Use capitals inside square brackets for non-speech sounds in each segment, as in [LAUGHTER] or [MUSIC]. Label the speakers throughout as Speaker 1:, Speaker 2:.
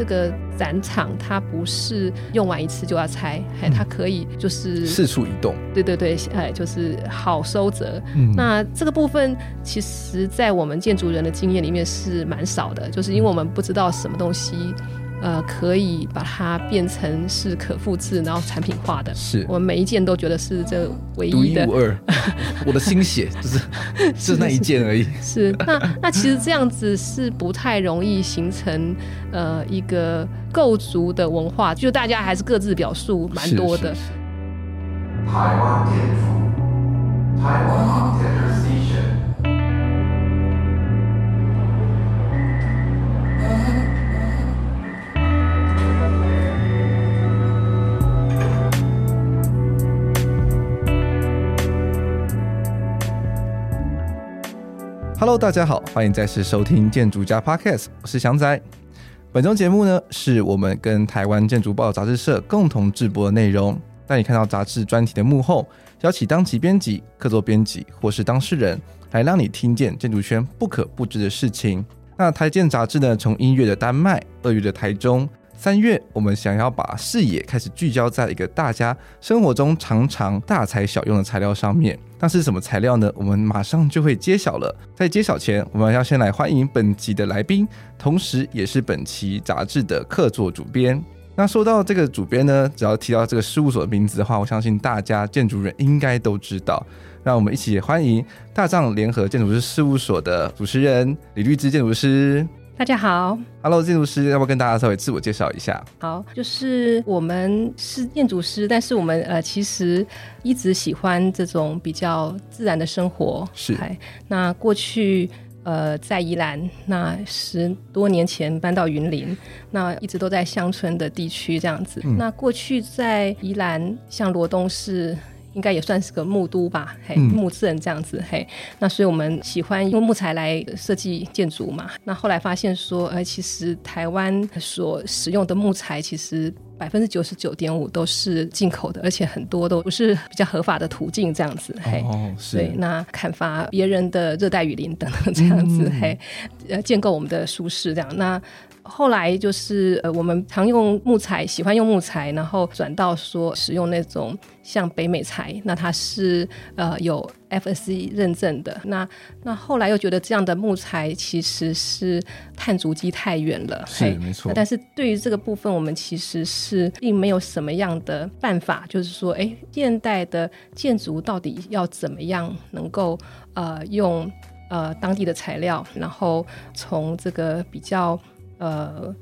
Speaker 1: 这个展场它不是用完一次就要拆，哎、嗯，它可以就是
Speaker 2: 四处移动。
Speaker 1: 对对对，哎，就是好收折。嗯，那这个部分其实，在我们建筑人的经验里面是蛮少的，就是因为我们不知道什么东西。呃，可以把它变成是可复制，然后产品化的。
Speaker 2: 是
Speaker 1: 我们每一件都觉得是这唯一的，
Speaker 2: 独一无二。[LAUGHS] 我的心血就是是那一件而已。
Speaker 1: 是，是那那其实这样子是不太容易形成呃一个构筑的文化，就大家还是各自表述蛮多的。是是是台湾建筑，台湾
Speaker 2: Hello，大家好，欢迎再次收听建筑家 Podcast，我是翔仔。本周节目呢，是我们跟台湾建筑报杂志社共同制播的内容，带你看到杂志专题的幕后，邀请当期编辑、客座编辑或是当事人，来让你听见建筑圈不可不知的事情。那台建杂志呢，从一月的丹麦，二月的台中。三月，我们想要把视野开始聚焦在一个大家生活中常常大材小用的材料上面。那是什么材料呢？我们马上就会揭晓了。在揭晓前，我们要先来欢迎本集的来宾，同时也是本期杂志的客座主编。那说到这个主编呢，只要提到这个事务所的名字的话，我相信大家建筑人应该都知道。让我们一起欢迎大藏联合建筑师事务所的主持人李律之建筑师。
Speaker 1: 大家好
Speaker 2: ，Hello，建筑师，要不要跟大家稍微自我介绍一下？
Speaker 1: 好，就是我们是建筑师，但是我们呃其实一直喜欢这种比较自然的生活。
Speaker 2: 是，
Speaker 1: 那过去呃在宜兰，那十多年前搬到云林，那一直都在乡村的地区这样子。嗯、那过去在宜兰，像罗东市。应该也算是个木都吧，嘿，木镇这样子，嗯、嘿，那所以我们喜欢用木材来设计建筑嘛。那后来发现说，呃，其实台湾所使用的木材，其实百分之九十九点五都是进口的，而且很多都不是比较合法的途径这样子，嘿，
Speaker 2: 哦，是。
Speaker 1: 对，那砍伐别人的热带雨林等等这样子，嗯、嘿，呃，建构我们的舒适这样，那。后来就是呃，我们常用木材，喜欢用木材，然后转到说使用那种像北美材，那它是呃有 FSC 认证的。那那后来又觉得这样的木材其实是碳足迹太远了，
Speaker 2: 是没错。
Speaker 1: 但是对于这个部分，我们其实是并没有什么样的办法，就是说，哎，现代的建筑到底要怎么样能够呃用呃当地的材料，然后从这个比较。呃，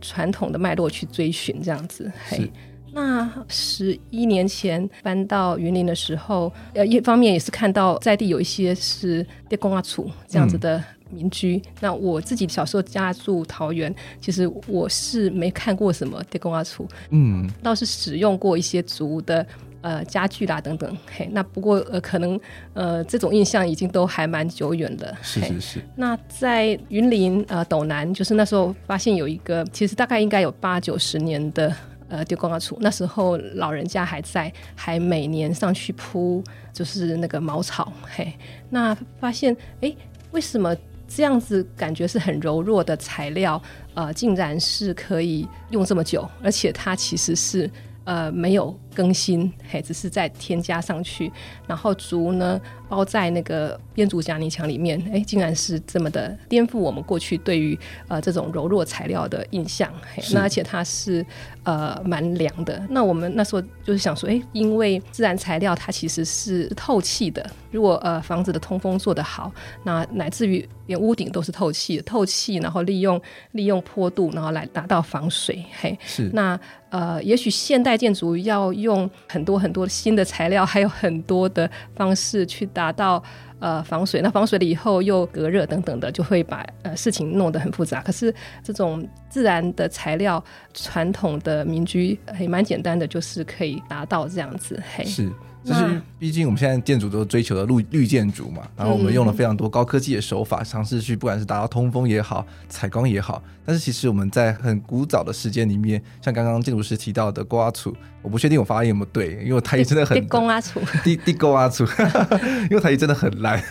Speaker 1: 传统的脉络去追寻这样子，嘿，那十一年前搬到云林的时候，呃，一方面也是看到在地有一些是地公阿楚这样子的民居。嗯、那我自己小时候家住桃园，其实我是没看过什么地公阿楚，嗯，倒是使用过一些族的。呃，家具啦等等，嘿，那不过呃，可能呃，这种印象已经都还蛮久远的。
Speaker 2: 是是是。
Speaker 1: 那在云林呃斗南，就是那时候发现有一个，其实大概应该有八九十年的呃地公仔厝，那时候老人家还在，还每年上去铺就是那个茅草，嘿，那发现哎，为什么这样子感觉是很柔弱的材料，呃，竟然是可以用这么久，而且它其实是。呃，没有更新，嘿，只是再添加上去，然后竹呢包在那个编竹夹泥墙里面，哎，竟然是这么的颠覆我们过去对于呃这种柔弱材料的印象，嘿，那而且它是呃蛮凉的。那我们那时候就是想说，哎，因为自然材料它其实是透气的，如果呃房子的通风做得好，那乃至于连屋顶都是透气的，透气，然后利用利用坡度，然后来达到防水，嘿，
Speaker 2: 是
Speaker 1: 那。呃，也许现代建筑要用很多很多新的材料，还有很多的方式去达到呃防水。那防水了以后又隔热等等的，就会把呃事情弄得很复杂。可是这种自然的材料，传统的民居还蛮简单的，就是可以达到这样子。嘿，
Speaker 2: 是。就是，毕竟我们现在建筑都追求的绿绿建筑嘛，然后我们用了非常多高科技的手法，尝试去不管是达到通风也好，采光也好。但是其实我们在很古早的时间里面，像刚刚建筑师提到的沟仔厝，我不确定我发音有没有对，因为我台语真的很。
Speaker 1: 地沟仔厝。
Speaker 2: 地地沟仔厝，[LAUGHS] 因为台语真的很烂。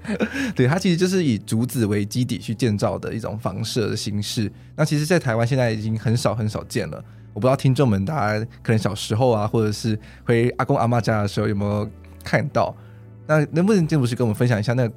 Speaker 2: [LAUGHS] 对，它其实就是以竹子为基底去建造的一种房舍的形式。那其实，在台湾现在已经很少很少见了。我不知道听众们大家可能小时候啊，或者是回阿公阿妈家的时候有没有看到？那能不能建筑师跟我们分享一下，那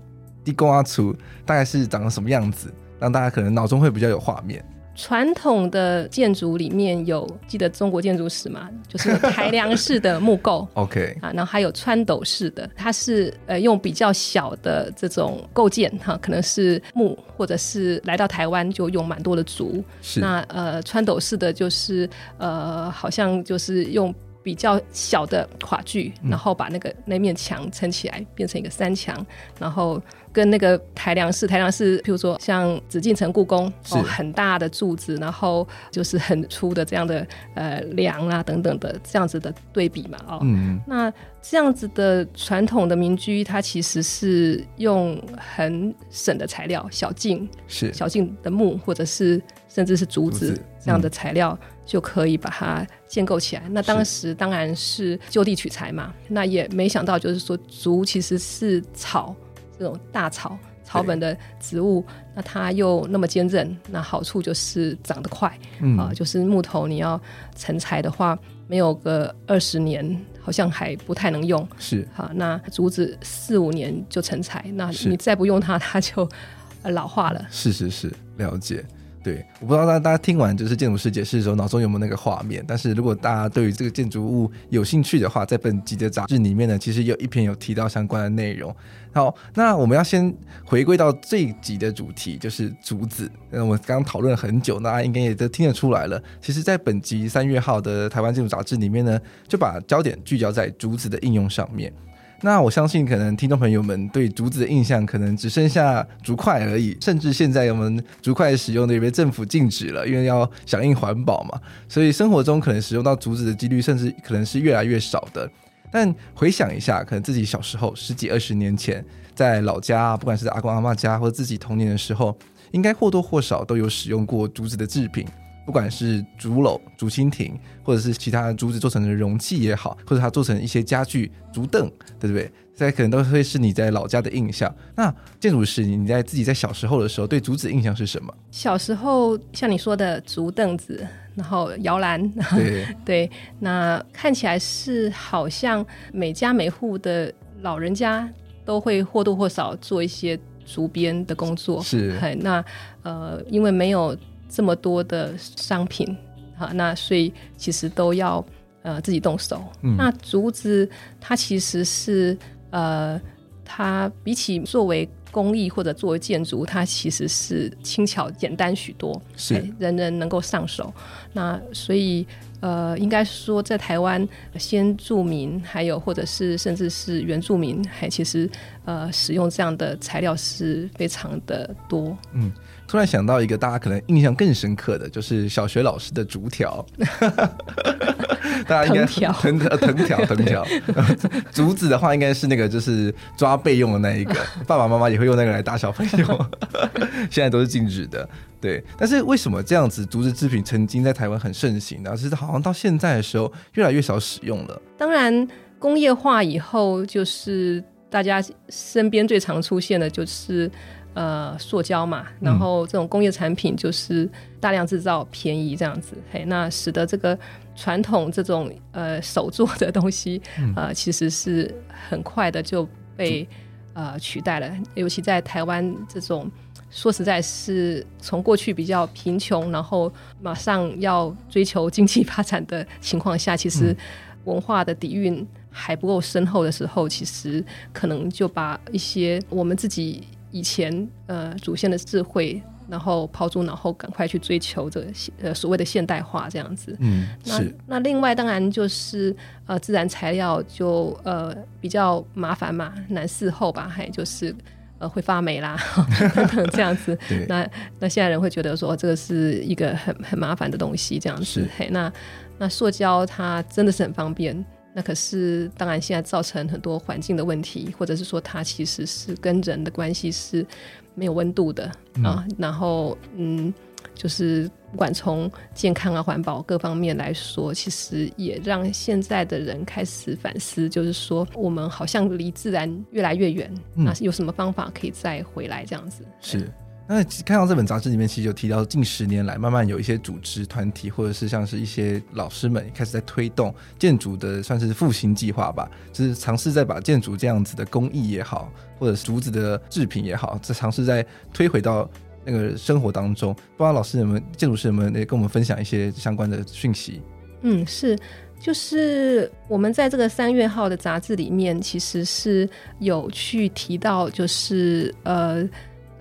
Speaker 2: 地公阿厝大概是长什么样子，让大家可能脑中会比较有画面？
Speaker 1: 传统的建筑里面有记得中国建筑史嘛？就是台梁式的木构，[LAUGHS]
Speaker 2: OK
Speaker 1: 啊，然后还有穿斗式的，它是呃用比较小的这种构件哈、啊，可能是木，或者是来到台湾就用蛮多的竹。
Speaker 2: 是
Speaker 1: 那呃穿斗式的就是呃好像就是用。比较小的垮距，然后把那个那面墙撑起来，变成一个三墙，然后跟那个台梁式，台梁式，譬如说像紫禁城故宫哦，很大的柱子，然后就是很粗的这样的呃梁啊等等的这样子的对比嘛哦，嗯，那这样子的传统的民居，它其实是用很省的材料，小径
Speaker 2: 是
Speaker 1: 小径的木，或者是甚至是竹子，这样的材料。嗯就可以把它建构起来。那当时当然是就地取材嘛。那也没想到，就是说竹其实是草，这种大草草本的植物，那它又那么坚韧。那好处就是长得快，啊、嗯呃，就是木头你要成材的话，没有个二十年，好像还不太能用。
Speaker 2: 是
Speaker 1: 好，那竹子四五年就成材，那你再不用它，它就老化了。
Speaker 2: 是是是，了解。对，我不知道大家大家听完就是建筑师解释的时候，脑中有没有那个画面？但是如果大家对于这个建筑物有兴趣的话，在本集的杂志里面呢，其实有一篇有提到相关的内容。好，那我们要先回归到这一集的主题，就是竹子。那我们刚刚讨论了很久，大家应该也都听得出来了。其实，在本集三月号的台湾建筑杂志里面呢，就把焦点聚焦在竹子的应用上面。那我相信，可能听众朋友们对竹子的印象，可能只剩下竹筷而已。甚至现在我们竹筷使用的也被政府禁止了，因为要响应环保嘛。所以生活中可能使用到竹子的几率，甚至可能是越来越少的。但回想一下，可能自己小时候十几二十年前，在老家，不管是在阿公阿嬷家，或者自己童年的时候，应该或多或少都有使用过竹子的制品。不管是竹篓、竹蜻蜓，或者是其他的竹子做成的容器也好，或者它做成一些家具、竹凳，对不对？这可能都会是你在老家的印象。那建筑师，你在自己在小时候的时候，对竹子印象是什么？
Speaker 1: 小时候像你说的竹凳子，然后摇篮，对 [LAUGHS] 对，那看起来是好像每家每户的老人家都会或多或少做一些竹编的工作。
Speaker 2: 是，
Speaker 1: 那呃，因为没有。这么多的商品，啊，那所以其实都要呃自己动手。嗯、那竹子它其实是呃，它比起作为工艺或者作为建筑，它其实是轻巧简单许多，
Speaker 2: 是
Speaker 1: 人人能够上手。那所以呃，应该说在台湾先住民，还有或者是甚至是原住民，还其实呃使用这样的材料是非常的多。
Speaker 2: 嗯。突然想到一个大家可能印象更深刻的，就是小学老师的竹条。[LAUGHS] 大家应该藤条藤条 [LAUGHS] 藤条，竹子的话应该是那个就是抓备用的那一个，[LAUGHS] 爸爸妈妈也会用那个来打小朋友。现在都是禁止的，对。但是为什么这样子竹子制品曾经在台湾很盛行呢？其实好像到现在的时候越来越少使用了。
Speaker 1: 当然，工业化以后，就是大家身边最常出现的就是。呃，塑胶嘛，然后这种工业产品就是大量制造，便宜这样子，嗯、嘿，那使得这个传统这种呃手做的东西，呃，其实是很快的就被呃取代了。尤其在台湾这种说实在是从过去比较贫穷，然后马上要追求经济发展的情况下，其实文化的底蕴还不够深厚的时候，其实可能就把一些我们自己。以前呃祖先的智慧，然后抛诸脑后，赶快去追求这个呃所谓的现代化这样子。
Speaker 2: 嗯，
Speaker 1: 那是那另外当然就是呃自然材料就呃比较麻烦嘛，难伺候吧，还就是呃会发霉啦 [LAUGHS] 等等这样子。
Speaker 2: 对
Speaker 1: 那那现在人会觉得说这个是一个很很麻烦的东西这样子。
Speaker 2: 是
Speaker 1: 嘿，那那塑胶它真的是很方便。那可是，当然，现在造成很多环境的问题，或者是说，它其实是跟人的关系是没有温度的、嗯、啊。然后，嗯，就是不管从健康啊、环保各方面来说，其实也让现在的人开始反思，就是说我们好像离自然越来越远，嗯、那有什么方法可以再回来这样子？
Speaker 2: 是。那看到这本杂志里面，其实有提到近十年来，慢慢有一些组织团体，或者是像是一些老师们开始在推动建筑的，算是复兴计划吧，就是尝试在把建筑这样子的工艺也好，或者竹子的制品也好，在尝试在推回到那个生活当中。不知道老师你们建筑师有没有也跟我们分享一些相关的讯息？
Speaker 1: 嗯，是，就是我们在这个三月号的杂志里面，其实是有去提到，就是呃。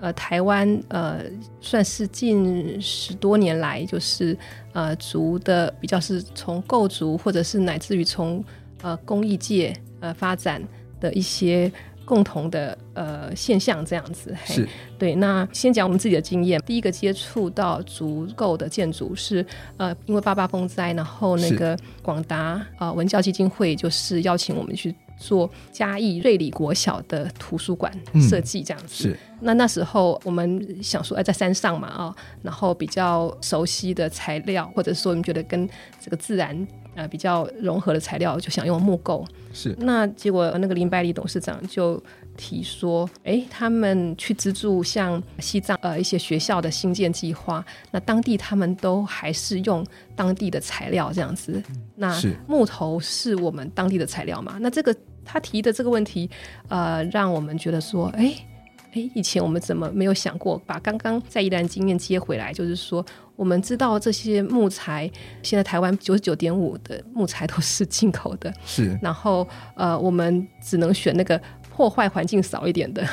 Speaker 1: 呃，台湾呃，算是近十多年来，就是呃，竹的比较是从构筑，或者是乃至于从呃工艺界呃发展的一些共同的呃现象，这样子。
Speaker 2: 是。
Speaker 1: 对，那先讲我们自己的经验。第一个接触到竹构的建筑是呃，因为八八风灾，然后那个广达啊、呃、文教基金会就是邀请我们去。做嘉义瑞里国小的图书馆设计这样子，嗯、是。那那时候我们想说，哎，在山上嘛，啊、哦，然后比较熟悉的材料，或者说我们觉得跟这个自然呃比较融合的材料，就想用木构。
Speaker 2: 是。
Speaker 1: 那结果那个林百里董事长就提说，哎，他们去资助像西藏呃一些学校的新建计划，那当地他们都还是用当地的材料这样子。那木头是我们当地的材料嘛？那这个。他提的这个问题，呃，让我们觉得说，哎，哎，以前我们怎么没有想过把刚刚在宜兰经验接回来？就是说，我们知道这些木材，现在台湾九十九点五的木材都是进口的，[LAUGHS]
Speaker 2: 是。
Speaker 1: 然后，呃，我们只能选那个破坏环境少一点的，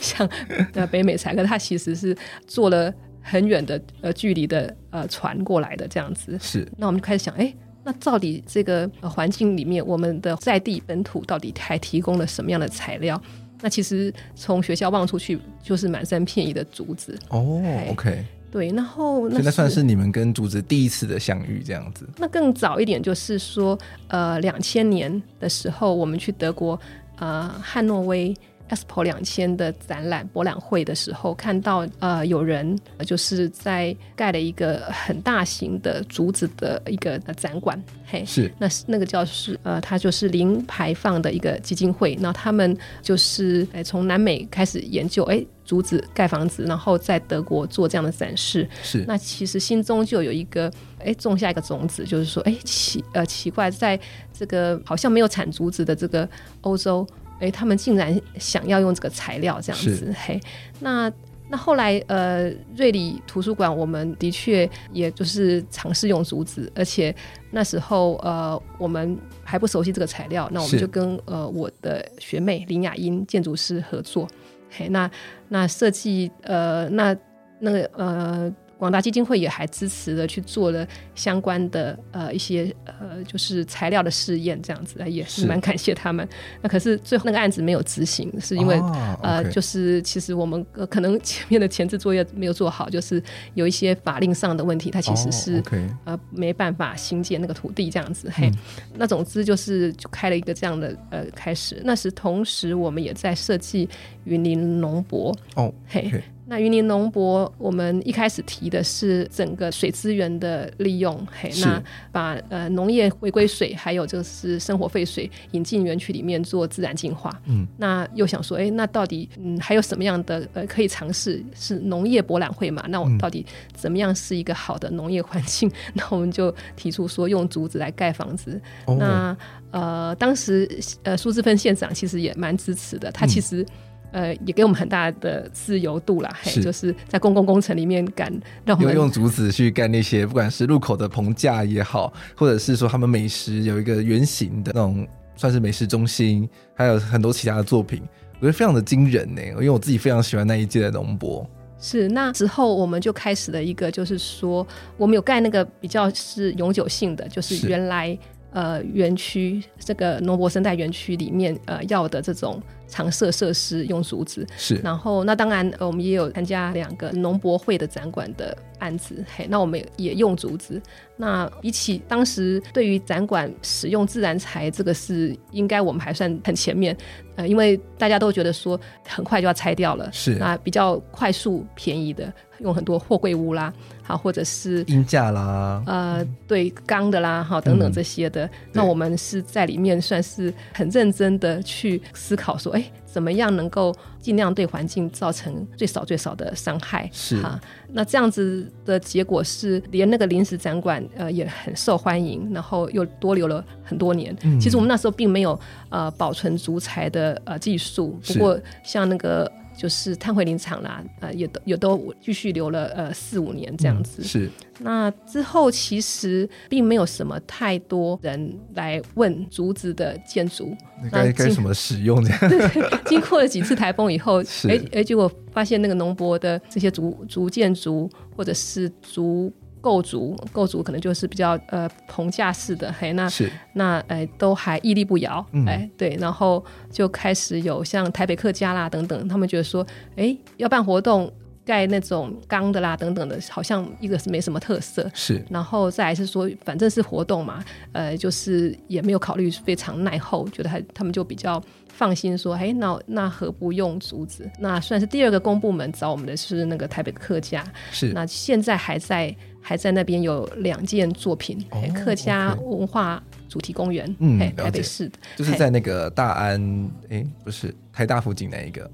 Speaker 1: 像呃北美材，可它其实是做了很远的呃距离的呃船过来的这样子。
Speaker 2: 是。
Speaker 1: 那我们就开始想，哎。那到底这个环境里面，我们的在地本土到底还提供了什么样的材料？那其实从学校望出去，就是满山遍野的竹子。
Speaker 2: 哦，OK，
Speaker 1: 对。然后那
Speaker 2: 现在算是你们跟竹子第一次的相遇，这样子。
Speaker 1: 那更早一点，就是说，呃，两千年的时候，我们去德国，呃，汉诺威。Expo 两千的展览博览会的时候，看到呃有人就是在盖了一个很大型的竹子的一个展馆，嘿，
Speaker 2: 是。
Speaker 1: 那是那个叫是呃，它就是零排放的一个基金会，那他们就是哎从南美开始研究哎竹子盖房子，然后在德国做这样的展示，
Speaker 2: 是。
Speaker 1: 那其实心中就有一个哎种下一个种子，就是说哎奇呃奇怪，在这个好像没有产竹子的这个欧洲。哎，他们竟然想要用这个材料这样子，嘿，那那后来呃，瑞里图书馆我们的确也就是尝试用竹子，而且那时候呃，我们还不熟悉这个材料，那我们就跟呃我的学妹林雅英建筑师合作，嘿，那那设计呃那那个呃。广达基金会也还支持的去做了相关的呃一些呃就是材料的试验这样子，也是蛮感谢他们。那可是最后那个案子没有执行，是因为、哦、呃就是其实我们、呃、可能前面的前置作业没有做好，就是有一些法令上的问题，它其实是、哦 okay、呃没办法新建那个土地这样子。嘿，嗯、那总之就是就开了一个这样的呃开始。那时同时我们也在设计云林农博
Speaker 2: 哦，嘿。Okay
Speaker 1: 那云林农博，我们一开始提的是整个水资源的利用，嘿，那把呃农业回归水，还有就是生活废水引进园区里面做自然净化。嗯，那又想说，哎、欸，那到底嗯还有什么样的呃可以尝试？是农业博览会嘛？那我们到底怎么样是一个好的农业环境？嗯、[LAUGHS] 那我们就提出说用竹子来盖房子。哦、那呃当时呃苏志芬县长其实也蛮支持的，他其实、嗯。呃，也给我们很大的自由度啦，嘿，就是在公共工程里面干，让我们
Speaker 2: 用竹子去干那些，不管是路口的棚架也好，或者是说他们美食有一个圆形的那种，算是美食中心，还有很多其他的作品，我觉得非常的惊人呢。因为我自己非常喜欢那一届的农博。
Speaker 1: 是那之后，我们就开始了一个，就是说我们有盖那个比较是永久性的，就是原来。呃，园区这个农博生态园区里面，呃，要的这种常设设施用竹子。
Speaker 2: 是，
Speaker 1: 然后那当然，呃，我们也有参加两个农博会的展馆的案子，嘿，那我们也用竹子。那比起当时对于展馆使用自然材，这个是应该我们还算很前面，呃，因为大家都觉得说很快就要拆掉了，
Speaker 2: 是，
Speaker 1: 那比较快速便宜的。用很多货柜屋啦，好，或者是
Speaker 2: 鹰架啦，
Speaker 1: 呃，对，钢的啦，好，等等这些的。嗯、那我们是在里面算是很认真的去思考说，哎，怎么样能够尽量对环境造成最少最少的伤害？
Speaker 2: 是
Speaker 1: 哈。那这样子的结果是，连那个临时展馆呃也很受欢迎，然后又多留了很多年。嗯、其实我们那时候并没有呃保存竹材的呃技术，不过像那个。就是碳汇林场啦，呃，也都也都继续留了呃四五年这样子。
Speaker 2: 嗯、是。
Speaker 1: 那之后其实并没有什么太多人来问竹子的建筑，
Speaker 2: 该该怎么使用这样。[LAUGHS]
Speaker 1: 经过了几次台风以后，[LAUGHS] 哎哎，结果发现那个农博的这些竹竹建筑或者是竹。构筑构筑可能就是比较呃棚架式的，嘿，那是。那哎都还屹立不摇，哎、嗯、对，然后就开始有像台北客家啦等等，他们觉得说，哎要办活动盖那种钢的啦等等的，好像一个是没什么特色，
Speaker 2: 是，
Speaker 1: 然后再来是说反正是活动嘛，呃就是也没有考虑非常耐候，觉得还他们就比较放心说，哎那那何不用竹子？那算是第二个公部门找我们的是那个台北客家，
Speaker 2: 是，
Speaker 1: 那现在还在。还在那边有两件作品，哦、客家文化主题公园，嗯，台北市的，
Speaker 2: 就是在那个大安，哎，不是台大附近那一个，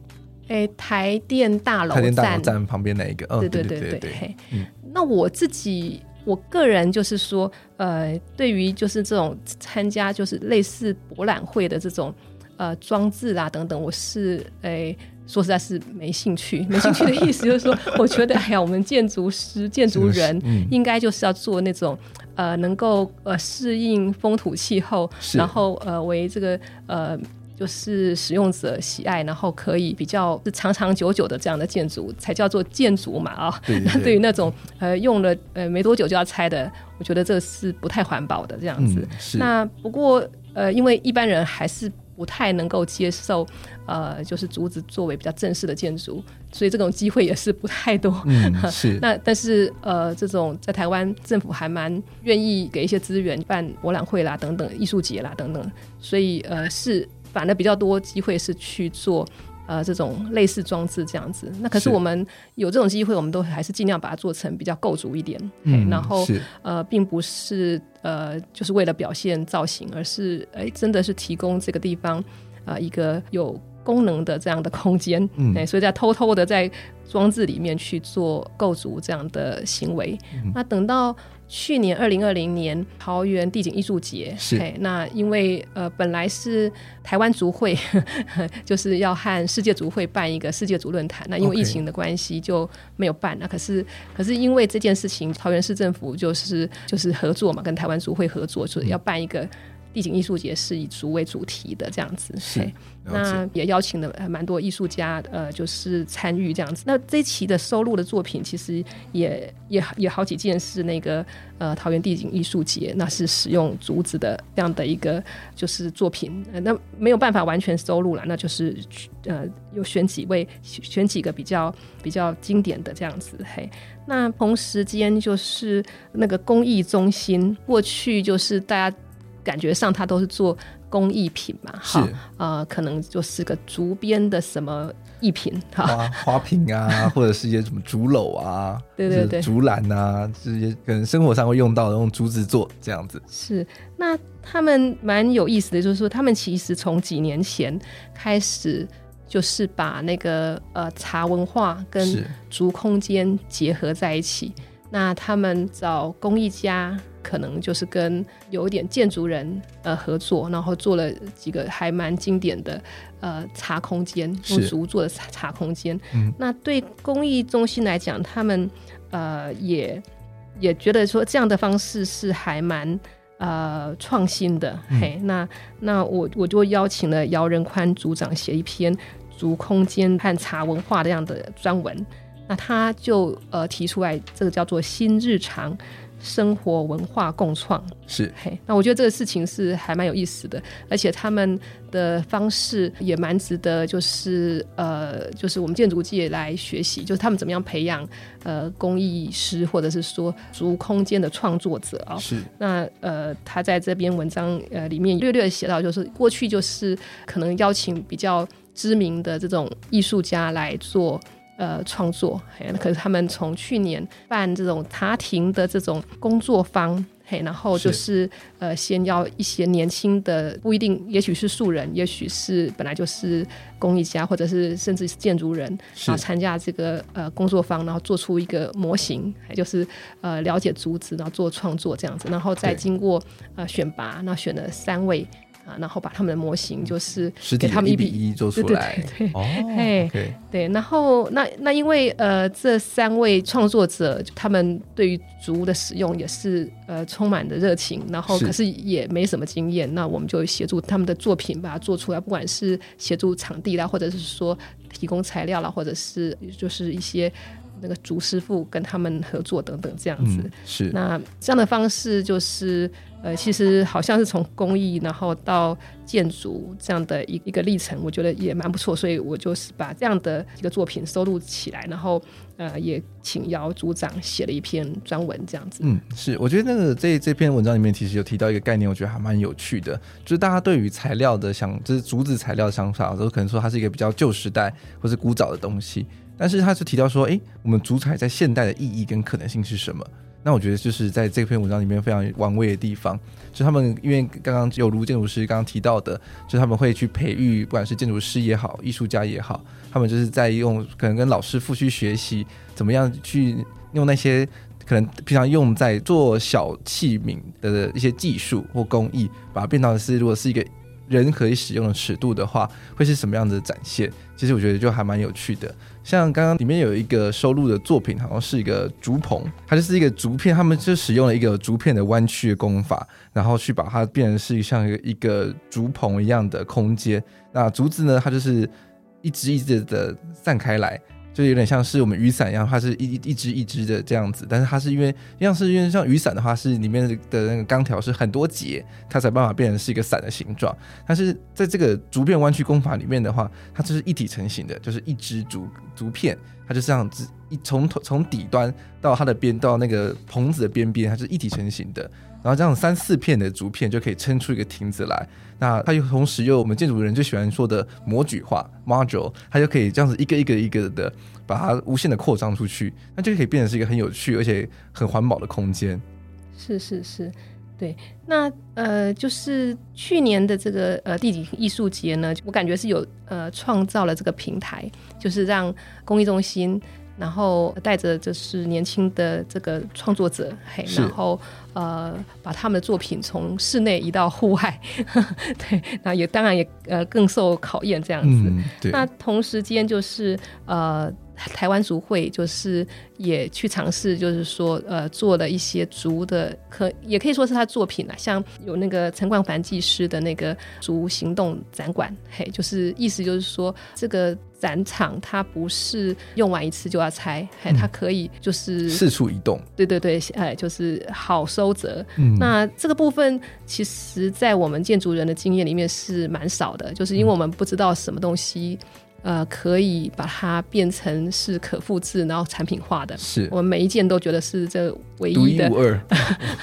Speaker 1: 哎，台电大楼，
Speaker 2: 台电大楼站。旁边那一个，哦，
Speaker 1: 对对对对对，嘿，嗯、那我自己，我个人就是说，呃，对于就是这种参加就是类似博览会的这种呃装置啊等等，我是哎。说实在是没兴趣，没兴趣的意思就是说，[LAUGHS] 我觉得哎呀，我们建筑师、建筑人应该就是要做那种呃，能够呃适应风土气候，然后呃为这个呃就是使用者喜爱，然后可以比较是长长久久的这样的建筑才叫做建筑嘛啊。[LAUGHS] 那对于那种呃用了呃没多久就要拆的，我觉得这是不太环保的这样子。
Speaker 2: 嗯、
Speaker 1: 那不过呃，因为一般人还是。不太能够接受，呃，就是竹子作为比较正式的建筑，所以这种机会也是不太多。
Speaker 2: 嗯，[LAUGHS] 是。
Speaker 1: 那但是呃，这种在台湾政府还蛮愿意给一些资源办博览会啦，等等艺术节啦等等，所以呃是反而比较多机会是去做。呃，这种类似装置这样子，那可是我们有这种机会，我们都还是尽量把它做成比较构筑一点，嗯，然后呃，并不是呃，就是为了表现造型，而是哎，真的是提供这个地方呃一个有功能的这样的空间，嗯，所以在偷偷的在装置里面去做构筑这样的行为，嗯，那等到。去年二零二零年桃园地景艺术节，是那因为呃本来是台湾族会呵呵，[LAUGHS] 就是要和世界族会办一个世界族论坛，那因为疫情的关系就没有办。那可是可是因为这件事情，桃园市政府就是就是合作嘛，跟台湾族会合作，就是要办一个。地景艺术节是以竹为主题的这样子，是那也邀请了蛮多艺术家，呃，就是参与这样子。那这一期的收录的作品，其实也也也好几件是那个呃桃园地景艺术节，那是使用竹子的这样的一个就是作品。呃、那没有办法完全收录了，那就是呃有选几位选几个比较比较经典的这样子。嘿，那同时间就是那个公益中心，过去就是大家。感觉上，它都是做工艺品嘛，哈，呃，可能就是个竹编的什么艺品，哈，
Speaker 2: 花 [LAUGHS] 花瓶啊，或者是一些什么竹篓啊，[LAUGHS]
Speaker 1: 对对对，
Speaker 2: 竹篮啊，这些可能生活上会用到的，用竹子做这样子。
Speaker 1: 是，那他们蛮有意思的，就是说，他们其实从几年前开始，就是把那个呃茶文化跟竹空间结合在一起。那他们找工艺家。可能就是跟有一点建筑人呃合作，然后做了几个还蛮经典的呃茶空间，用竹做的茶茶空间。嗯，那对公益中心来讲，他们呃也也觉得说这样的方式是还蛮呃创新的。嗯、嘿，那那我我就邀请了姚仁宽组长写一篇竹空间和茶文化这样的专文。那他就呃提出来，这个叫做新日常。生活文化共创。
Speaker 2: 是，
Speaker 1: 嘿，那我觉得这个事情是还蛮有意思的，而且他们的方式也蛮值得，就是呃，就是我们建筑界来学习，就是他们怎么样培养呃工艺师或者是说足空间的创作者啊。
Speaker 2: 是，
Speaker 1: 那呃，他在这篇文章呃里面略略写到，就是过去就是可能邀请比较知名的这种艺术家来做。呃，创作，嘿，可是他们从去年办这种茶亭的这种工作坊，嘿，然后就是，是呃，先要一些年轻的，不一定，也许是素人，也许是本来就是工艺家，或者是甚至是建筑人，然后参加这个呃工作坊，然后做出一个模型，还就是呃了解竹子，然后做创作这样子，然后再经过呃选拔，那选了三位。然后把他们的模型就是给他们一比一做出来，对对对，哦，嘿，okay. 对，然后那那因为呃这三位创作者他们对于竹的使用也是呃充满的热情，然后可是也没什么经验，那我们就协助他们的作品把它做出来，不管是协助场地啦，或者是说提供材料啦，或者是就是一些那个竹师傅跟他们合作等等这样子，嗯、是那这样的方式就是。呃，其实好像是从工艺，然后到建筑这样的一一个历程，我觉得也蛮不错，所以我就是把这样的一个作品收录起来，然后呃，也请姚组长写了一篇专文这样子。嗯，
Speaker 2: 是，我觉得那个这这篇文章里面其实有提到一个概念，我觉得还蛮有趣的，就是大家对于材料的想，就是竹子材料的想法，都可能说它是一个比较旧时代或是古早的东西，但是他是提到说，哎，我们竹材在现代的意义跟可能性是什么？那我觉得就是在这篇文章里面非常玩味的地方，就他们因为刚刚有如建筑师刚刚提到的，就他们会去培育，不管是建筑师也好，艺术家也好，他们就是在用可能跟老师傅去学习，怎么样去用那些可能平常用在做小器皿的一些技术或工艺，把它变到是如果是一个。人可以使用的尺度的话，会是什么样的展现？其实我觉得就还蛮有趣的。像刚刚里面有一个收录的作品，好像是一个竹棚，它就是一个竹片，他们就使用了一个竹片的弯曲的工法，然后去把它变成是像一个一个竹棚一样的空间。那竹子呢，它就是一支一支的散开来。就有点像是我们雨伞一样，它是一一支一支的这样子，但是它是因为像是因为像雨伞的话，是里面的那个钢条是很多节，它才办法变成是一个伞的形状。但是在这个竹片弯曲工法里面的话，它就是一体成型的，就是一支竹竹片，它就这样子一从从底端到它的边到那个棚子的边边，它是一体成型的。然后这样三四片的竹片就可以撑出一个亭子来。那它又同时又我们建筑人最喜欢说的模具化 module，它就可以这样子一个一个一个的把它无限的扩张出去，那就可以变成是一个很有趣而且很环保的空间。
Speaker 1: 是是是，对。那呃，就是去年的这个呃地景艺术节呢，我感觉是有呃创造了这个平台，就是让公益中心。然后带着就是年轻的这个创作者，嘿，然后呃把他们的作品从室内移到户外，呵 [LAUGHS] 呵对，那也当然也呃更受考验这样子。嗯、那同时间就是呃。台湾竹会就是也去尝试，就是说，呃，做了一些竹的，可也可以说是他作品啊，像有那个陈冠凡技师的那个竹行动展馆，嘿，就是意思就是说，这个展场它不是用完一次就要拆，嘿，它可以就是
Speaker 2: 四处移动，
Speaker 1: 对对对，哎，就是好收折。嗯，那这个部分其实，在我们建筑人的经验里面是蛮少的，就是因为我们不知道什么东西。呃，可以把它变成是可复制，然后产品化的。是我们每一件都觉得是这唯一的、
Speaker 2: 独一无二。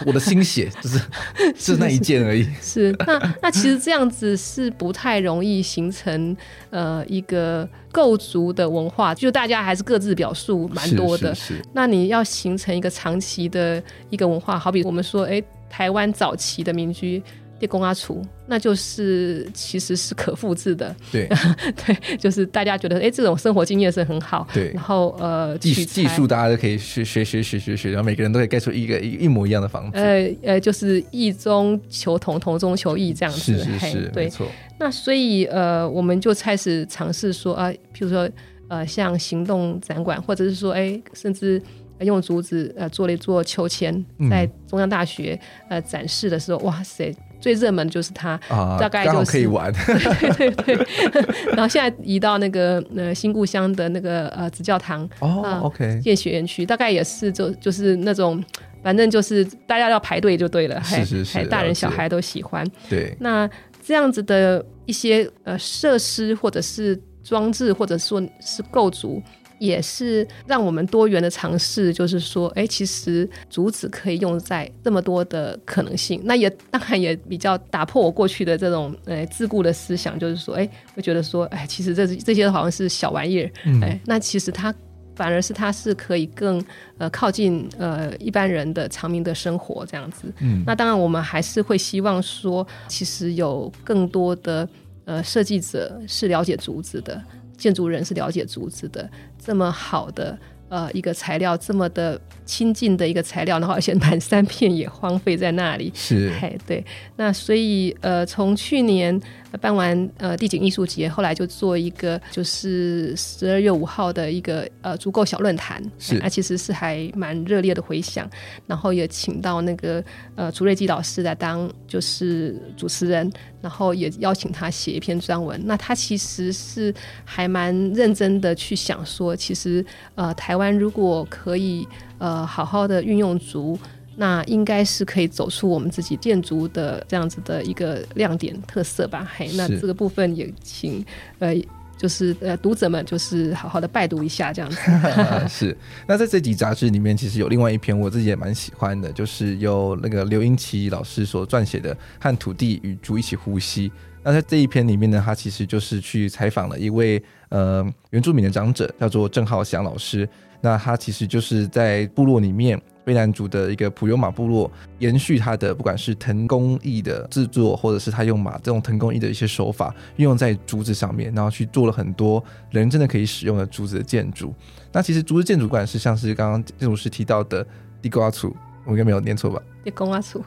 Speaker 2: 我的心血就是 [LAUGHS] 是那一件而已。
Speaker 1: 是，那那其实这样子是不太容易形成呃一个构筑的文化，就大家还是各自表述蛮多的。是，是，是。那你要形成一个长期的一个文化，好比我们说，哎，台湾早期的民居。电工阿厨，那就是其实是可复制的，
Speaker 2: 对 [LAUGHS]
Speaker 1: 对，就是大家觉得哎、欸，这种生活经验是很好，
Speaker 2: 对，
Speaker 1: 然后呃，
Speaker 2: 技技术大家都可以学学学学学学，然后每个人都可以盖出一个一一模一样的房子，
Speaker 1: 呃呃，就是异中求同，同中求异这样子，
Speaker 2: 是是是，
Speaker 1: 对，
Speaker 2: 没错。
Speaker 1: 那所以呃，我们就开始尝试说啊，譬如说呃，像行动展馆，或者是说哎、欸，甚至用竹子呃做了一座秋千，在中央大学、嗯、呃展示的时候，哇塞！最热门就是它，啊、大概就是
Speaker 2: 可以玩，
Speaker 1: 对 [LAUGHS] 对对。[LAUGHS] 然后现在移到那个呃新故乡的那个呃紫教堂
Speaker 2: 哦、呃、，OK
Speaker 1: 建学园区，大概也是就就是那种。反正就是大家要排队就对了，
Speaker 2: 是是是，
Speaker 1: 大人小孩都喜欢。
Speaker 2: 对，
Speaker 1: 那这样子的一些呃设施或者是装置，或者说是构筑。也是让我们多元的尝试，就是说，哎，其实竹子可以用在这么多的可能性。那也当然也比较打破我过去的这种呃自顾的思想，就是说，哎，会觉得说，哎，其实这这些好像是小玩意儿，哎、嗯，那其实它反而是它是可以更呃靠近呃一般人的常民的生活这样子。嗯，那当然我们还是会希望说，其实有更多的呃设计者是了解竹子的。建筑人是了解竹子的，这么好的呃一个材料，这么的亲近的一个材料，然后而且满山遍野荒废在那里，
Speaker 2: 是，
Speaker 1: 哎，对，那所以呃从去年。办完呃地景艺术节，后来就做一个就是十二月五号的一个呃足够小论坛，
Speaker 2: 是，
Speaker 1: 那其实是还蛮热烈的回响，然后也请到那个呃朱瑞基老师来当就是主持人，然后也邀请他写一篇专文。那他其实是还蛮认真的去想说，其实呃台湾如果可以呃好好的运用竹。那应该是可以走出我们自己建筑的这样子的一个亮点特色吧？嘿，那这个部分也请呃，就是呃读者们就是好好的拜读一下这样子。[LAUGHS]
Speaker 2: 是。那在这集杂志里面，其实有另外一篇我自己也蛮喜欢的，就是由那个刘英奇老师所撰写的《和土地与猪一起呼吸》。那在这一篇里面呢，他其实就是去采访了一位呃原住民的长者，叫做郑浩翔老师。那他其实就是在部落里面。卑南族的一个普悠马部落，延续它的不管是藤工艺的制作，或者是他用马这种藤工艺的一些手法，运用在竹子上面，然后去做了很多人真的可以使用的竹子的建筑。那其实竹子建筑馆是像是刚刚建筑师提到的地瓜厝。我应该没有念错吧？
Speaker 1: 也公阿楚，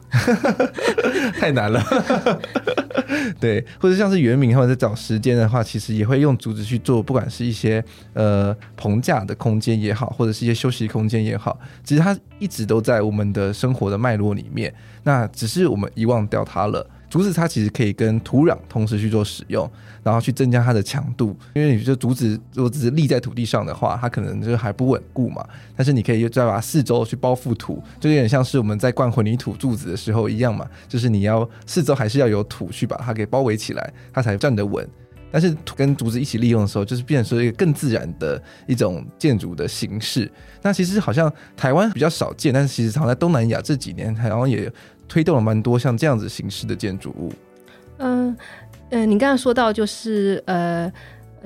Speaker 1: [LAUGHS]
Speaker 2: 太难了。[LAUGHS] 对，或者像是原名他们在找时间的话，其实也会用竹子去做，不管是一些呃棚架的空间也好，或者是一些休息空间也好，其实它一直都在我们的生活的脉络里面。那只是我们遗忘掉它了。竹子它其实可以跟土壤同时去做使用，然后去增加它的强度。因为你就竹子如果只是立在土地上的话，它可能就还不稳固嘛。但是你可以再把四周去包覆土，就有点像是我们在灌混凝土柱子的时候一样嘛。就是你要四周还是要有土去把它给包围起来，它才站得稳。但是跟竹子一起利用的时候，就是变成说一个更自然的一种建筑的形式。那其实好像台湾比较少见，但是其实好像在东南亚这几年好像也。推动了蛮多像这样子形式的建筑物。
Speaker 1: 嗯、嗯、呃，你刚刚说到就是呃。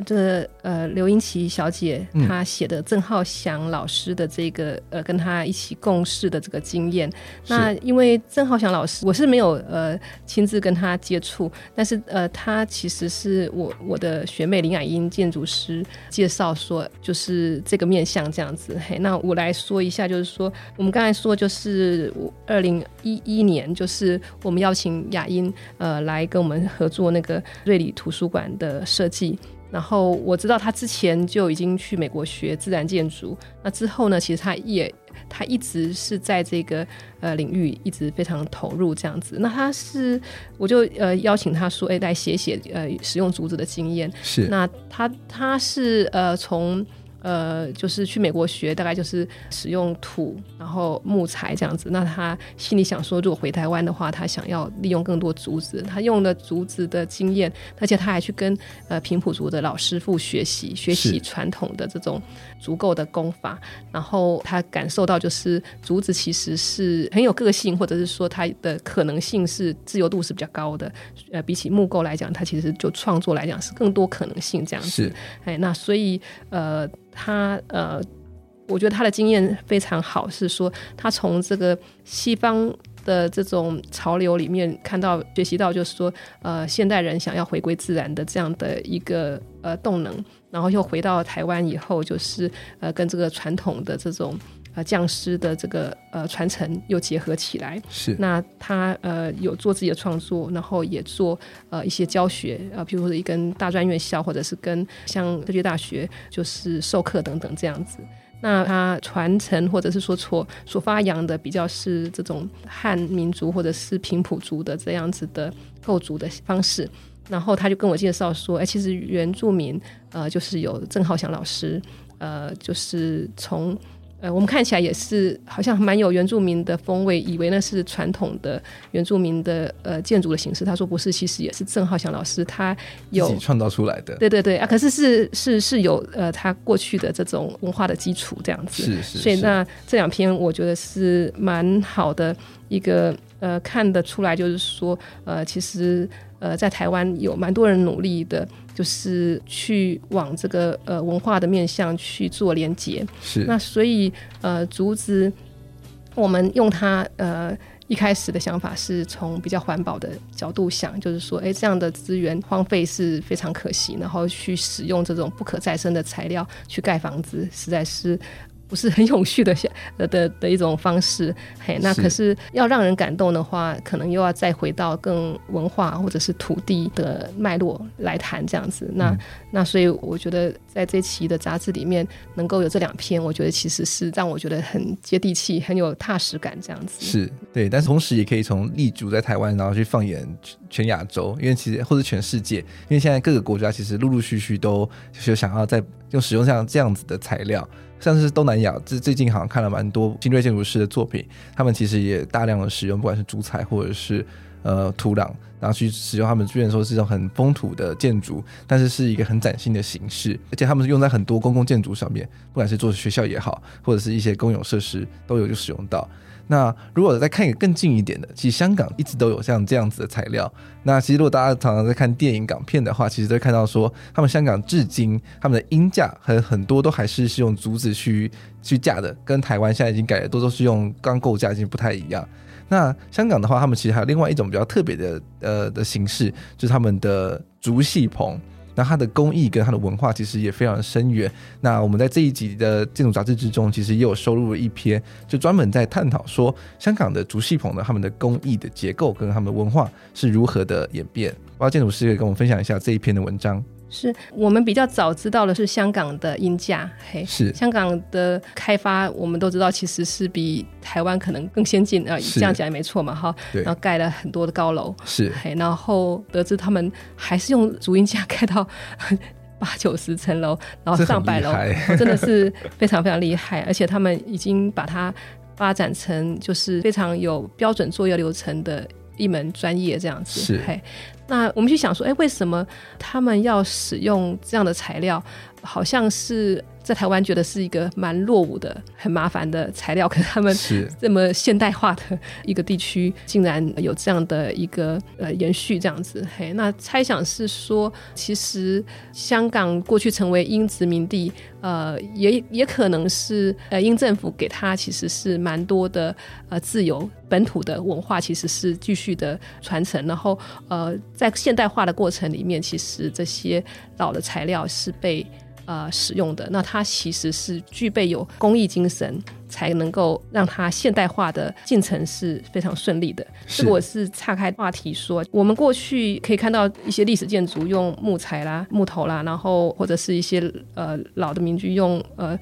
Speaker 1: 这、呃，刘英奇小姐她写的郑浩翔老师的这个呃，跟她一起共事的这个经验。那因为郑浩翔老师，我是没有呃亲自跟他接触，但是呃，他其实是我我的学妹林雅英建筑师介绍说，就是这个面向这样子。嘿，那我来说一下，就是说我们刚才说，就是二零一一年，就是我们邀请雅英呃来跟我们合作那个瑞里图书馆的设计。然后我知道他之前就已经去美国学自然建筑，那之后呢，其实他也他一直是在这个呃领域一直非常投入这样子。那他是我就呃邀请他说，哎，来写写呃使用竹子的经验。
Speaker 2: 是，
Speaker 1: 那他他是呃从。呃，就是去美国学，大概就是使用土，然后木材这样子。那他心里想说，如果回台湾的话，他想要利用更多竹子。他用了竹子的经验，而且他还去跟呃平埔族的老师傅学习，学习传统的这种足够的功法。然后他感受到，就是竹子其实是很有个性，或者是说它的可能性是自由度是比较高的。呃，比起木构来讲，它其实就创作来讲是更多可能性这样子。
Speaker 2: 是，
Speaker 1: 哎，那所以呃。他呃，我觉得他的经验非常好，是说他从这个西方的这种潮流里面看到、学习到，就是说呃，现代人想要回归自然的这样的一个呃动能，然后又回到台湾以后，就是呃，跟这个传统的这种。呃，匠师的这个呃传承又结合起来，
Speaker 2: 是
Speaker 1: 那他呃有做自己的创作，然后也做呃一些教学啊，比如说一跟大专院校或者是跟像科技大学就是授课等等这样子。那他传承或者是说所所发扬的比较是这种汉民族或者是平埔族的这样子的构筑的方式，然后他就跟我介绍说，哎，其实原住民呃就是有郑浩翔老师，呃就是从。呃，我们看起来也是好像蛮有原住民的风味，以为那是传统的原住民的呃建筑的形式。他说不是，其实也是郑浩翔老师他有
Speaker 2: 自己创造出来的。
Speaker 1: 对对对啊，可是是是是有呃他过去的这种文化的基础这样子。
Speaker 2: 是是，是。
Speaker 1: 所以那这两篇我觉得是蛮好的一个呃看得出来，就是说呃其实呃在台湾有蛮多人努力的。就是去往这个呃文化的面向去做连接，
Speaker 2: 是
Speaker 1: 那所以呃竹子，我们用它呃一开始的想法是从比较环保的角度想，就是说，哎，这样的资源荒废是非常可惜，然后去使用这种不可再生的材料去盖房子，实在是。不是很永续的 [LAUGHS] 的的的一种方式，嘿，那可是要让人感动的话，可能又要再回到更文化或者是土地的脉络来谈这样子。那、嗯、那所以我觉得在这期的杂志里面能够有这两篇，我觉得其实是让我觉得很接地气，很有踏实感这样子。
Speaker 2: 是对，但是同时也可以从立足在台湾，然后去放眼全亚洲，因为其实或者全世界，因为现在各个国家其实陆陆续续都就是想要在用使用像这样子的材料。像是东南亚，这最近好像看了蛮多新锐建筑师的作品，他们其实也大量的使用，不管是竹材或者是呃土壤，然后去使用他们，虽然说是一种很风土的建筑，但是是一个很崭新的形式，而且他们是用在很多公共建筑上面，不管是做学校也好，或者是一些公有设施都有就使用到。那如果再看一个更近一点的，其实香港一直都有像这样子的材料。那其实如果大家常常在看电影港片的话，其实都会看到说，他们香港至今他们的音架很很多都还是是用竹子去去架的，跟台湾现在已经改的都都是用钢构架，已经不太一样。那香港的话，他们其实还有另外一种比较特别的呃的形式，就是他们的竹戏棚。那它的工艺跟它的文化其实也非常深远。那我们在这一集的建筑杂志之中，其实也有收录了一篇，就专门在探讨说香港的竹戏棚呢他们的工艺的结构跟他们的文化是如何的演变。不知道建筑师可以跟我们分享一下这一篇的文章。
Speaker 1: 是我们比较早知道的是香港的音价，嘿，
Speaker 2: 是。
Speaker 1: 香港的开发，我们都知道其实是比台湾可能更先进啊，这样讲也没错嘛，哈，然后盖了很多的高楼，
Speaker 2: 是，
Speaker 1: 嘿，然后得知他们还是用竹音架盖到 [LAUGHS] 八九十层楼，然后上百楼，[LAUGHS] 真的是非常非常厉害，而且他们已经把它发展成就是非常有标准作业流程的一门专业这样子，
Speaker 2: 是，
Speaker 1: 嘿。那我们去想说，哎，为什么他们要使用这样的材料？好像是在台湾觉得是一个蛮落伍的、很麻烦的材料，可是他们这么现代化的一个地区，竟然有这样的一个呃延续这样子。嘿，那猜想是说，其实香港过去成为英殖民地，呃，也也可能是呃英政府给他其实是蛮多的呃自由，本土的文化其实是继续的传承，然后呃在现代化的过程里面，其实这些老的材料是被呃，使用的那它其实是具备有工艺精神，才能够让它现代化的进程是非常顺利的。这个我是岔开话题说，我们过去可以看到一些历史建筑用木材啦、木头啦，然后或者是一些呃老的民居用呃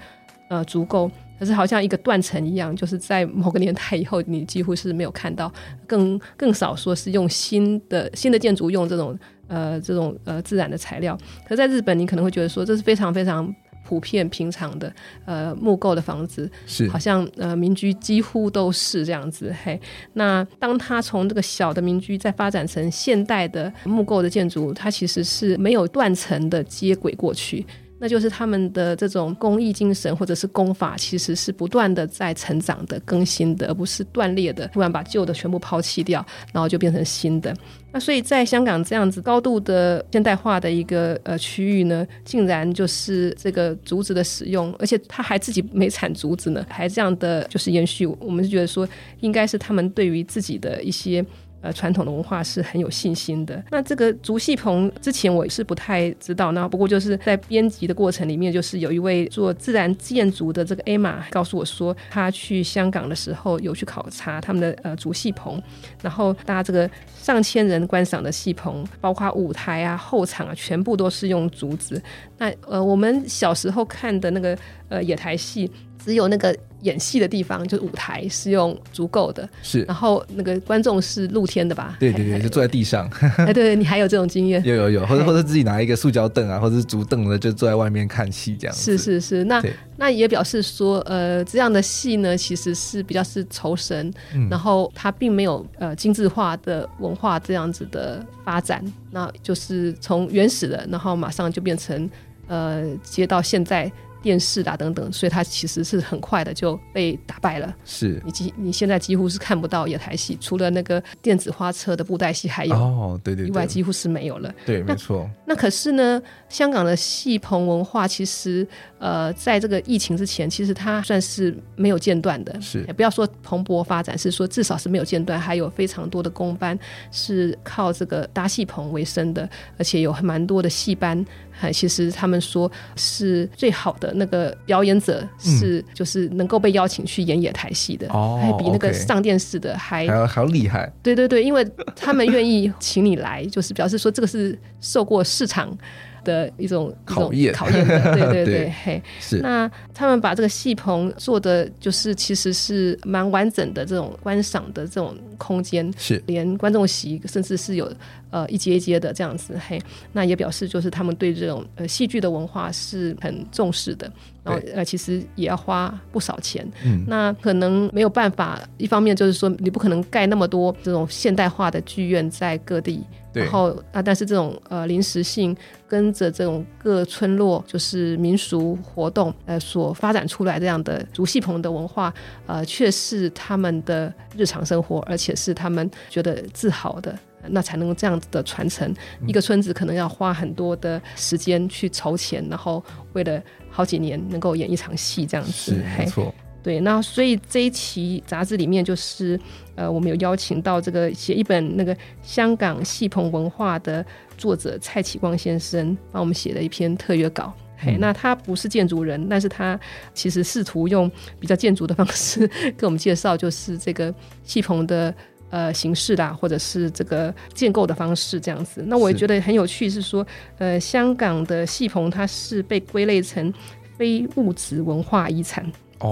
Speaker 1: 呃竹构，可是好像一个断层一样，就是在某个年代以后，你几乎是没有看到，更更少说是用新的新的建筑用这种。呃，这种呃自然的材料，可在日本，你可能会觉得说，这是非常非常普遍平常的呃木构的房子，
Speaker 2: 是
Speaker 1: 好像呃民居几乎都是这样子。嘿，那当它从这个小的民居再发展成现代的木构的建筑，它其实是没有断层的接轨过去。那就是他们的这种工艺精神或者是功法，其实是不断的在成长的、更新的，而不是断裂的，突然把旧的全部抛弃掉，然后就变成新的。那所以在香港这样子高度的现代化的一个呃区域呢，竟然就是这个竹子的使用，而且他还自己没产竹子呢，还这样的就是延续。我们是觉得说，应该是他们对于自己的一些。呃，传统的文化是很有信心的。那这个竹戏棚之前我是不太知道，那不过就是在编辑的过程里面，就是有一位做自然建筑的这个 Emma 告诉我说，他去香港的时候有去考察他们的呃竹戏棚，然后搭这个上千人观赏的戏棚，包括舞台啊、后场啊，全部都是用竹子。那呃，我们小时候看的那个呃野台戏，只有那个。演戏的地方，就是舞台是用足够的，
Speaker 2: 是，
Speaker 1: 然后那个观众是露天的吧？
Speaker 2: 对对对，就坐在地上。[LAUGHS]
Speaker 1: 哎，对对，你还有这种经验？[LAUGHS]
Speaker 2: 有有有，或者或者自己拿一个塑胶凳啊，或者是竹凳的，就坐在外面看戏这样子。
Speaker 1: 是是是，那那也表示说，呃，这样的戏呢，其实是比较是酬神，嗯、然后它并没有呃精致化的文化这样子的发展，那就是从原始的，然后马上就变成呃接到现在。电视啊等等，所以它其实是很快的就被打败了。
Speaker 2: 是，
Speaker 1: 你几你现在几乎是看不到野台戏，除了那个电子花车的布袋戏还有
Speaker 2: 哦，对对，对，
Speaker 1: 以外几乎是没有了。
Speaker 2: 对，没错。
Speaker 1: 那可是呢，香港的戏棚文化其实呃，在这个疫情之前，其实它算是没有间断的。
Speaker 2: 是，
Speaker 1: 也不要说蓬勃发展，是说至少是没有间断，还有非常多的工班是靠这个搭戏棚为生的，而且有蛮多的戏班。其实他们说是最好的那个表演者是就是能够被邀请去演野台戏的，哦、还比那个上电视的还
Speaker 2: 还要还要厉害。
Speaker 1: 对对对，因为他们愿意请你来，就是表示说这个是受过市场的一种
Speaker 2: 考验，
Speaker 1: 考验的，对 [LAUGHS] 对对，对嘿，
Speaker 2: 是。
Speaker 1: 那他们把这个戏棚做的就是其实是蛮完整的这种观赏的这种空间，
Speaker 2: 是。
Speaker 1: 连观众席甚至是有呃一阶一阶的这样子，嘿，那也表示就是他们对这种呃戏剧的文化是很重视的，然后呃其实也要花不少钱，嗯，那可能没有办法，一方面就是说你不可能盖那么多这种现代化的剧院在各地。然后啊，但是这种呃临时性跟着这种各村落就是民俗活动呃所发展出来这样的竹戏棚的文化，呃，却是他们的日常生活，而且是他们觉得自豪的，那才能这样子的传承。嗯、一个村子可能要花很多的时间去筹钱，然后为了好几年能够演一场戏这样子，
Speaker 2: 是没错。
Speaker 1: 对，那所以这一期杂志里面就是，呃，我们有邀请到这个写一本那个香港戏棚文化的作者蔡启光先生，帮我们写了一篇特约稿。嗯、嘿，那他不是建筑人，但是他其实试图用比较建筑的方式跟我们介绍，就是这个戏棚的呃形式啦，或者是这个建构的方式这样子。那我也觉得很有趣，是说，呃，香港的戏棚它是被归类成非物质文化遗产。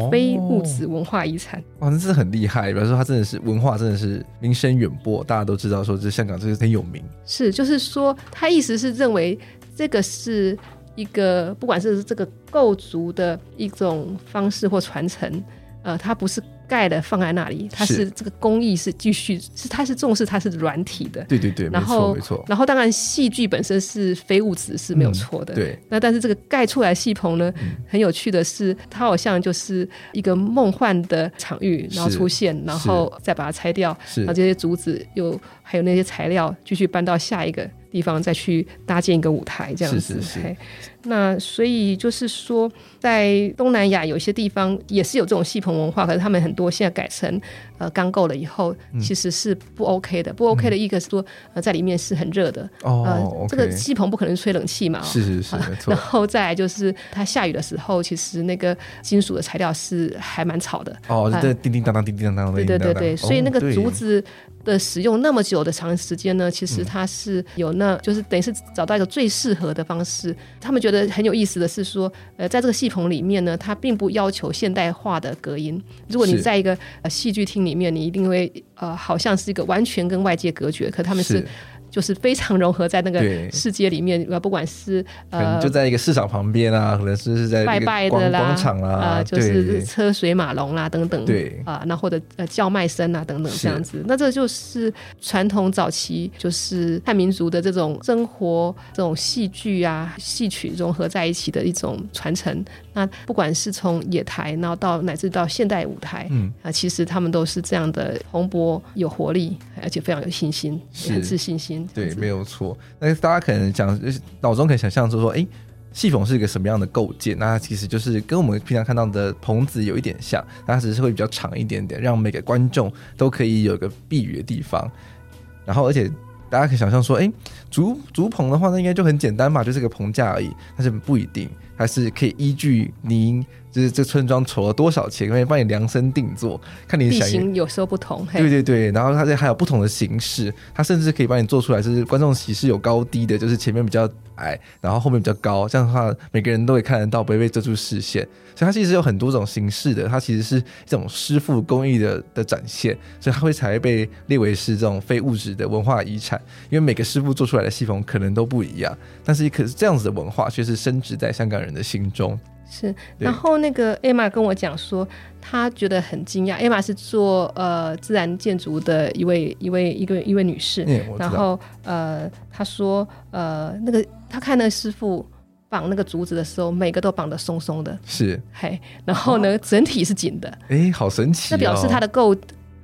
Speaker 1: 非物质文化遗产，
Speaker 2: 哇，那是很厉害。比方说，它真的是文化，真的是名声远播，大家都知道说，这香港这个很有名。
Speaker 1: 是，就是说，他意思是认为这个是一个，不管是这个构筑的一种方式或传承，呃，它不是。盖的放在那里，它是这个工艺是继续是它是重视它是软体的，
Speaker 2: 对对对，
Speaker 1: 然后
Speaker 2: 没错。没错，
Speaker 1: 然后当然戏剧本身是非物质是没有错的，
Speaker 2: 嗯、对。
Speaker 1: 那但是这个盖出来戏棚呢、嗯，很有趣的是，它好像就是一个梦幻的场域，然后出现，然后再把它拆掉，然后这些竹子又还有那些材料继续搬到下一个地方再去搭建一个舞台，这样子。是是是。那所以就是说，在东南亚有些地方也是有这种戏棚文化，可是他们很多现在改成呃钢构了以后，其实是不 OK 的。嗯、不 OK 的一个是说，呃，在里面是很热的，
Speaker 2: 哦、
Speaker 1: 这个戏棚不可能吹冷气嘛，
Speaker 2: 是是是。
Speaker 1: 然后再来就是它下雨的时候，其实那个金属的材料是还蛮吵的，
Speaker 2: 哦，对，叮叮当当，叮叮当当的，
Speaker 1: 对对对对，所以那个竹子的使用那么久的长时间呢，其实它是有那，就是等于是找到一个最适合的方式。他们觉得很有意思的是说，呃，在这个戏棚里面呢，它并不要求现代化的隔音。如果你在一个呃戏剧厅里面，你一定会呃，好像是一个完全跟外界隔绝，可他们是。就是非常融合在那个世界里面，呃，不管是呃，
Speaker 2: 就在一个市场旁边啊，可能是是在拜拜的啦，广场啊，
Speaker 1: 呃，就是车水马龙啦等等，
Speaker 2: 对。
Speaker 1: 啊，那、呃、或者呃叫卖声啊等等这样子，那这就是传统早期就是汉民族的这种生活，这种戏剧啊戏曲融合在一起的一种传承。那不管是从野台，然后到乃至到现代舞台，嗯。啊、呃，其实他们都是这样的蓬勃有活力，而且非常有信心，也很自信心。
Speaker 2: 对，没有错。那大家可能讲，脑中可以想象，就说，哎，戏棚是一个什么样的构建？那其实就是跟我们平常看到的棚子有一点像，它只是会比较长一点点，让每个观众都可以有个避雨的地方。然后，而且大家可以想象说，哎，竹竹棚的话，那应该就很简单嘛，就是个棚架而已。但是不一定，还是可以依据您。就是这村庄筹了多少钱，可以帮你量身定做，看你想。
Speaker 1: 地形有时候不同，
Speaker 2: 对对对，然后它这还有不同的形式，它甚至可以帮你做出来，就是观众席是有高低的，就是前面比较矮，然后后面比较高，这样的话每个人都会看得到，不会被遮住视线。所以它其实有很多种形式的，它其实是一种师傅工艺的的展现，所以它会才会被列为是这种非物质的文化遗产，因为每个师傅做出来的细缝可能都不一样，但是可是这样子的文化却是深植在香港人的心中。
Speaker 1: 是，然后那个 Emma 跟我讲说，她觉得很惊讶。Emma 是做呃自然建筑的一位一位一个一位女士，嗯、然后呃她说呃那个她看那个师傅绑那个竹子的时候，每个都绑得松松的，
Speaker 2: 是，
Speaker 1: 嘿，然后呢、哦、整体是紧的，
Speaker 2: 哎，好神奇、哦，
Speaker 1: 那表示它的构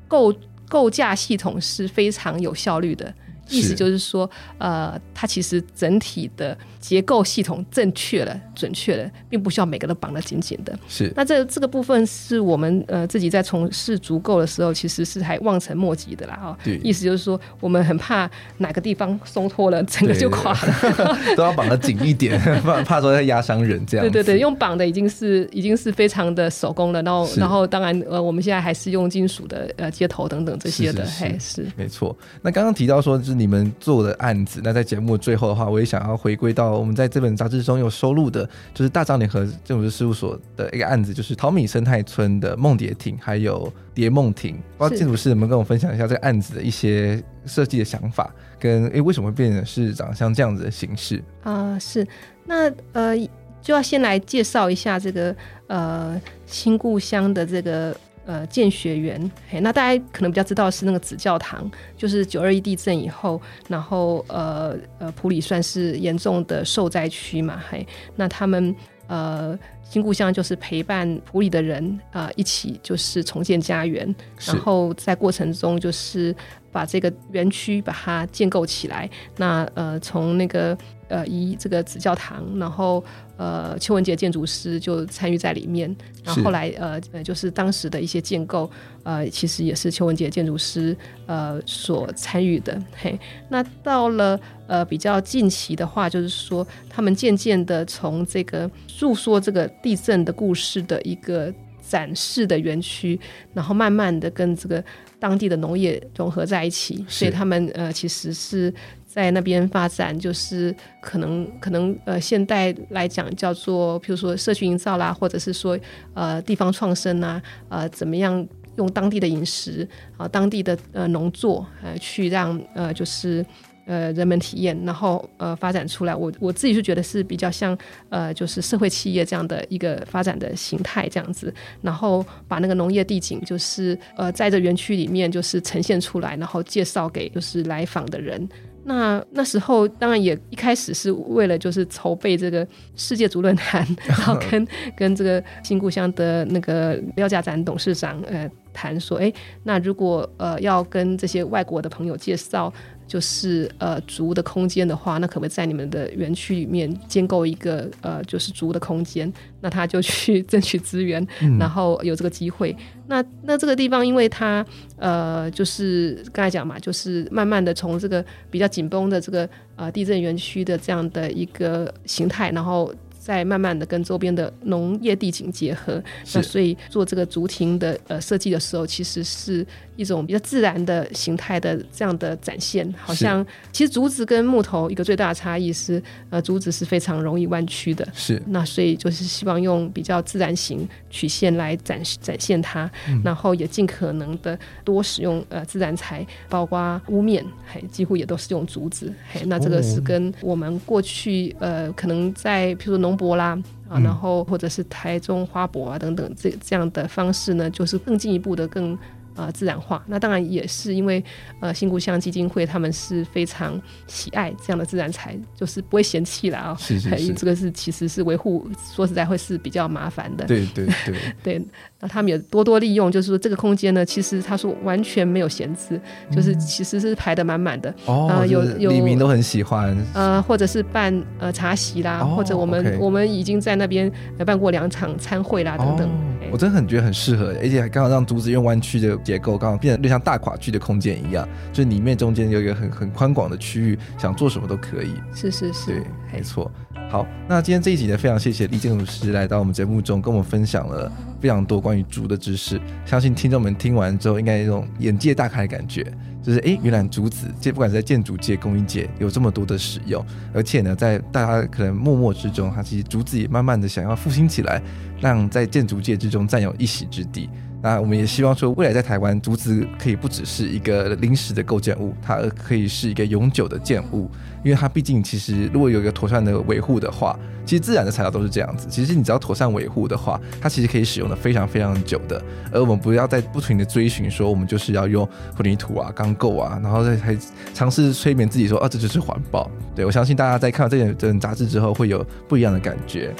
Speaker 1: 构构架系统是非常有效率的。意思就是说，呃，它其实整体的结构系统正确了、准确了，并不需要每个都绑得紧紧的。
Speaker 2: 是。
Speaker 1: 那这这个部分是我们呃自己在从事足够的时候，其实是还望尘莫及的啦。哈、哦。对。意思就是说，我们很怕哪个地方松脱了，整个就垮了。[LAUGHS]
Speaker 2: 都要绑得紧一点，[LAUGHS] 怕怕说要压伤人这样。
Speaker 1: 对对对，用绑的已经是已经是非常的手工了。然后然后当然呃，我们现在还是用金属的呃接头等等这些的。是是是嘿，是。
Speaker 2: 没错。那刚刚提到说，就是。你们做的案子，那在节目最后的话，我也想要回归到我们在这本杂志中有收录的，就是大张联合建筑师事务所的一个案子，就是淘米生态村的梦蝶亭，还有蝶梦亭。不知道建筑师能不能跟我分享一下这个案子的一些设计的想法，跟诶为什么会变成是长像这样子的形式
Speaker 1: 啊、是，那呃就要先来介绍一下这个呃新故乡的这个。呃，建学园，嘿，那大家可能比较知道是那个紫教堂，就是九二一地震以后，然后呃呃，普里算是严重的受灾区嘛，嘿，那他们呃新故乡就是陪伴普里的人啊、呃、一起就是重建家园，然后在过程中就是把这个园区把它建构起来，那呃从那个。呃，以这个子教堂，然后呃，邱文杰建筑师就参与在里面，然后后来呃呃，就是当时的一些建构，呃，其实也是邱文杰建筑师呃所参与的。嘿，那到了呃比较近期的话，就是说他们渐渐的从这个诉说这个地震的故事的一个展示的园区，然后慢慢的跟这个当地的农业融合在一起，所以他们呃其实是。在那边发展，就是可能可能呃，现代来讲叫做，比如说社区营造啦，或者是说呃地方创生啊，呃怎么样用当地的饮食啊、呃，当地的呃农作呃去让呃就是呃人们体验，然后呃发展出来。我我自己是觉得是比较像呃就是社会企业这样的一个发展的形态这样子，然后把那个农业地景就是呃在这园区里面就是呈现出来，然后介绍给就是来访的人。那那时候当然也一开始是为了就是筹备这个世界足论坛，然后跟 [LAUGHS] 跟这个新故乡的那个廖家展董事长呃谈说，哎，那如果呃要跟这些外国的朋友介绍。就是呃足的空间的话，那可不可以在你们的园区里面建构一个呃就是足的空间？那他就去 [LAUGHS] 争取资源，嗯、然后有这个机会。那那这个地方，因为它呃就是刚才讲嘛，就是慢慢的从这个比较紧绷的这个呃地震园区的这样的一个形态，然后。在慢慢的跟周边的农业地景结合，那所以做这个竹亭的呃设计的时候，其实是一种比较自然的形态的这样的展现。好像其实竹子跟木头一个最大的差异是，呃，竹子是非常容易弯曲的。
Speaker 2: 是。那
Speaker 1: 所以就是希望用比较自然型曲线来展展现它，嗯、然后也尽可能的多使用呃自然材，包括屋面，嘿几乎也都是用竹子。嘿，那这个是跟我们过去呃可能在譬如说农博啦啊，然后或者是台中花博啊等等，这这样的方式呢，就是更进一步的更。呃，自然化，那当然也是因为呃，新故乡基金会他们是非常喜爱这样的自然材，就是不会嫌弃了啊。
Speaker 2: 是是是，
Speaker 1: 这个是其实是维护，说实在会是比较麻烦的。
Speaker 2: 对对对
Speaker 1: 对，[LAUGHS] 那他们也多多利用，就是说这个空间呢，其实他说完全没有闲置，就是其实是排的满满的。
Speaker 2: 哦，呃、有有里民都很喜欢。
Speaker 1: 呃，或者是办呃茶席啦，哦、或者我们、okay、我们已经在那边办过两场餐会啦等等。哦
Speaker 2: 我真的很觉得很适合，而且还刚好让竹子用弯曲的结构，刚好变得就像大垮区的空间一样，就是里面中间有一个很很宽广的区域，想做什么都可以。
Speaker 1: 是是是，
Speaker 2: 对，没错。好，那今天这一集呢，非常谢谢李建筑师来到我们节目中，跟我们分享了非常多关于竹的知识。相信听众们听完之后，应该有一种眼界大开的感觉，就是哎，原来竹子，这不管是在建筑界、工艺界，有这么多的使用，而且呢，在大家可能默默之中，它其实竹子也慢慢的想要复兴起来，让在建筑界之中占有一席之地。那我们也希望说，未来在台湾，竹子可以不只是一个临时的构建物，它可以是一个永久的建物。因为它毕竟，其实如果有一个妥善的维护的话，其实自然的材料都是这样子。其实你只要妥善维护的话，它其实可以使用的非常非常久的。而我们不要再不停的追寻说，我们就是要用混凝土啊、钢构啊，然后再还尝试催眠自己说，啊，这就是环保。对，我相信大家在看到这本这本杂志之后，会有不一样的感觉。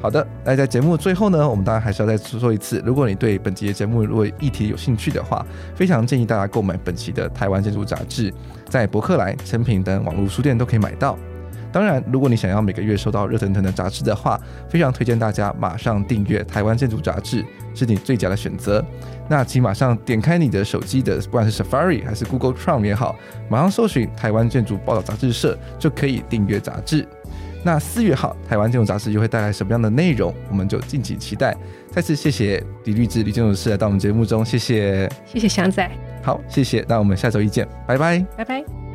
Speaker 2: 好的，那在节目最后呢，我们当然还是要再说一次，如果你对本集的节目如果议题有兴趣的话，非常建议大家购买本期的《台湾建筑杂志》，在博客来、诚品等网络书店都可以买到。当然，如果你想要每个月收到热腾腾的杂志的话，非常推荐大家马上订阅《台湾建筑杂志》，是你最佳的选择。那请马上点开你的手机的，不管是 Safari 还是 Google Chrome 也好，马上搜寻《台湾建筑报道杂志社》，就可以订阅杂志。那四月号台湾金融杂志又会带来什么样的内容？我们就敬请期待。再次谢谢李律志李建筑师来到我们节目中，谢谢，
Speaker 1: 谢谢祥仔，
Speaker 2: 好，谢谢。那我们下周一见，拜拜，
Speaker 1: 拜拜。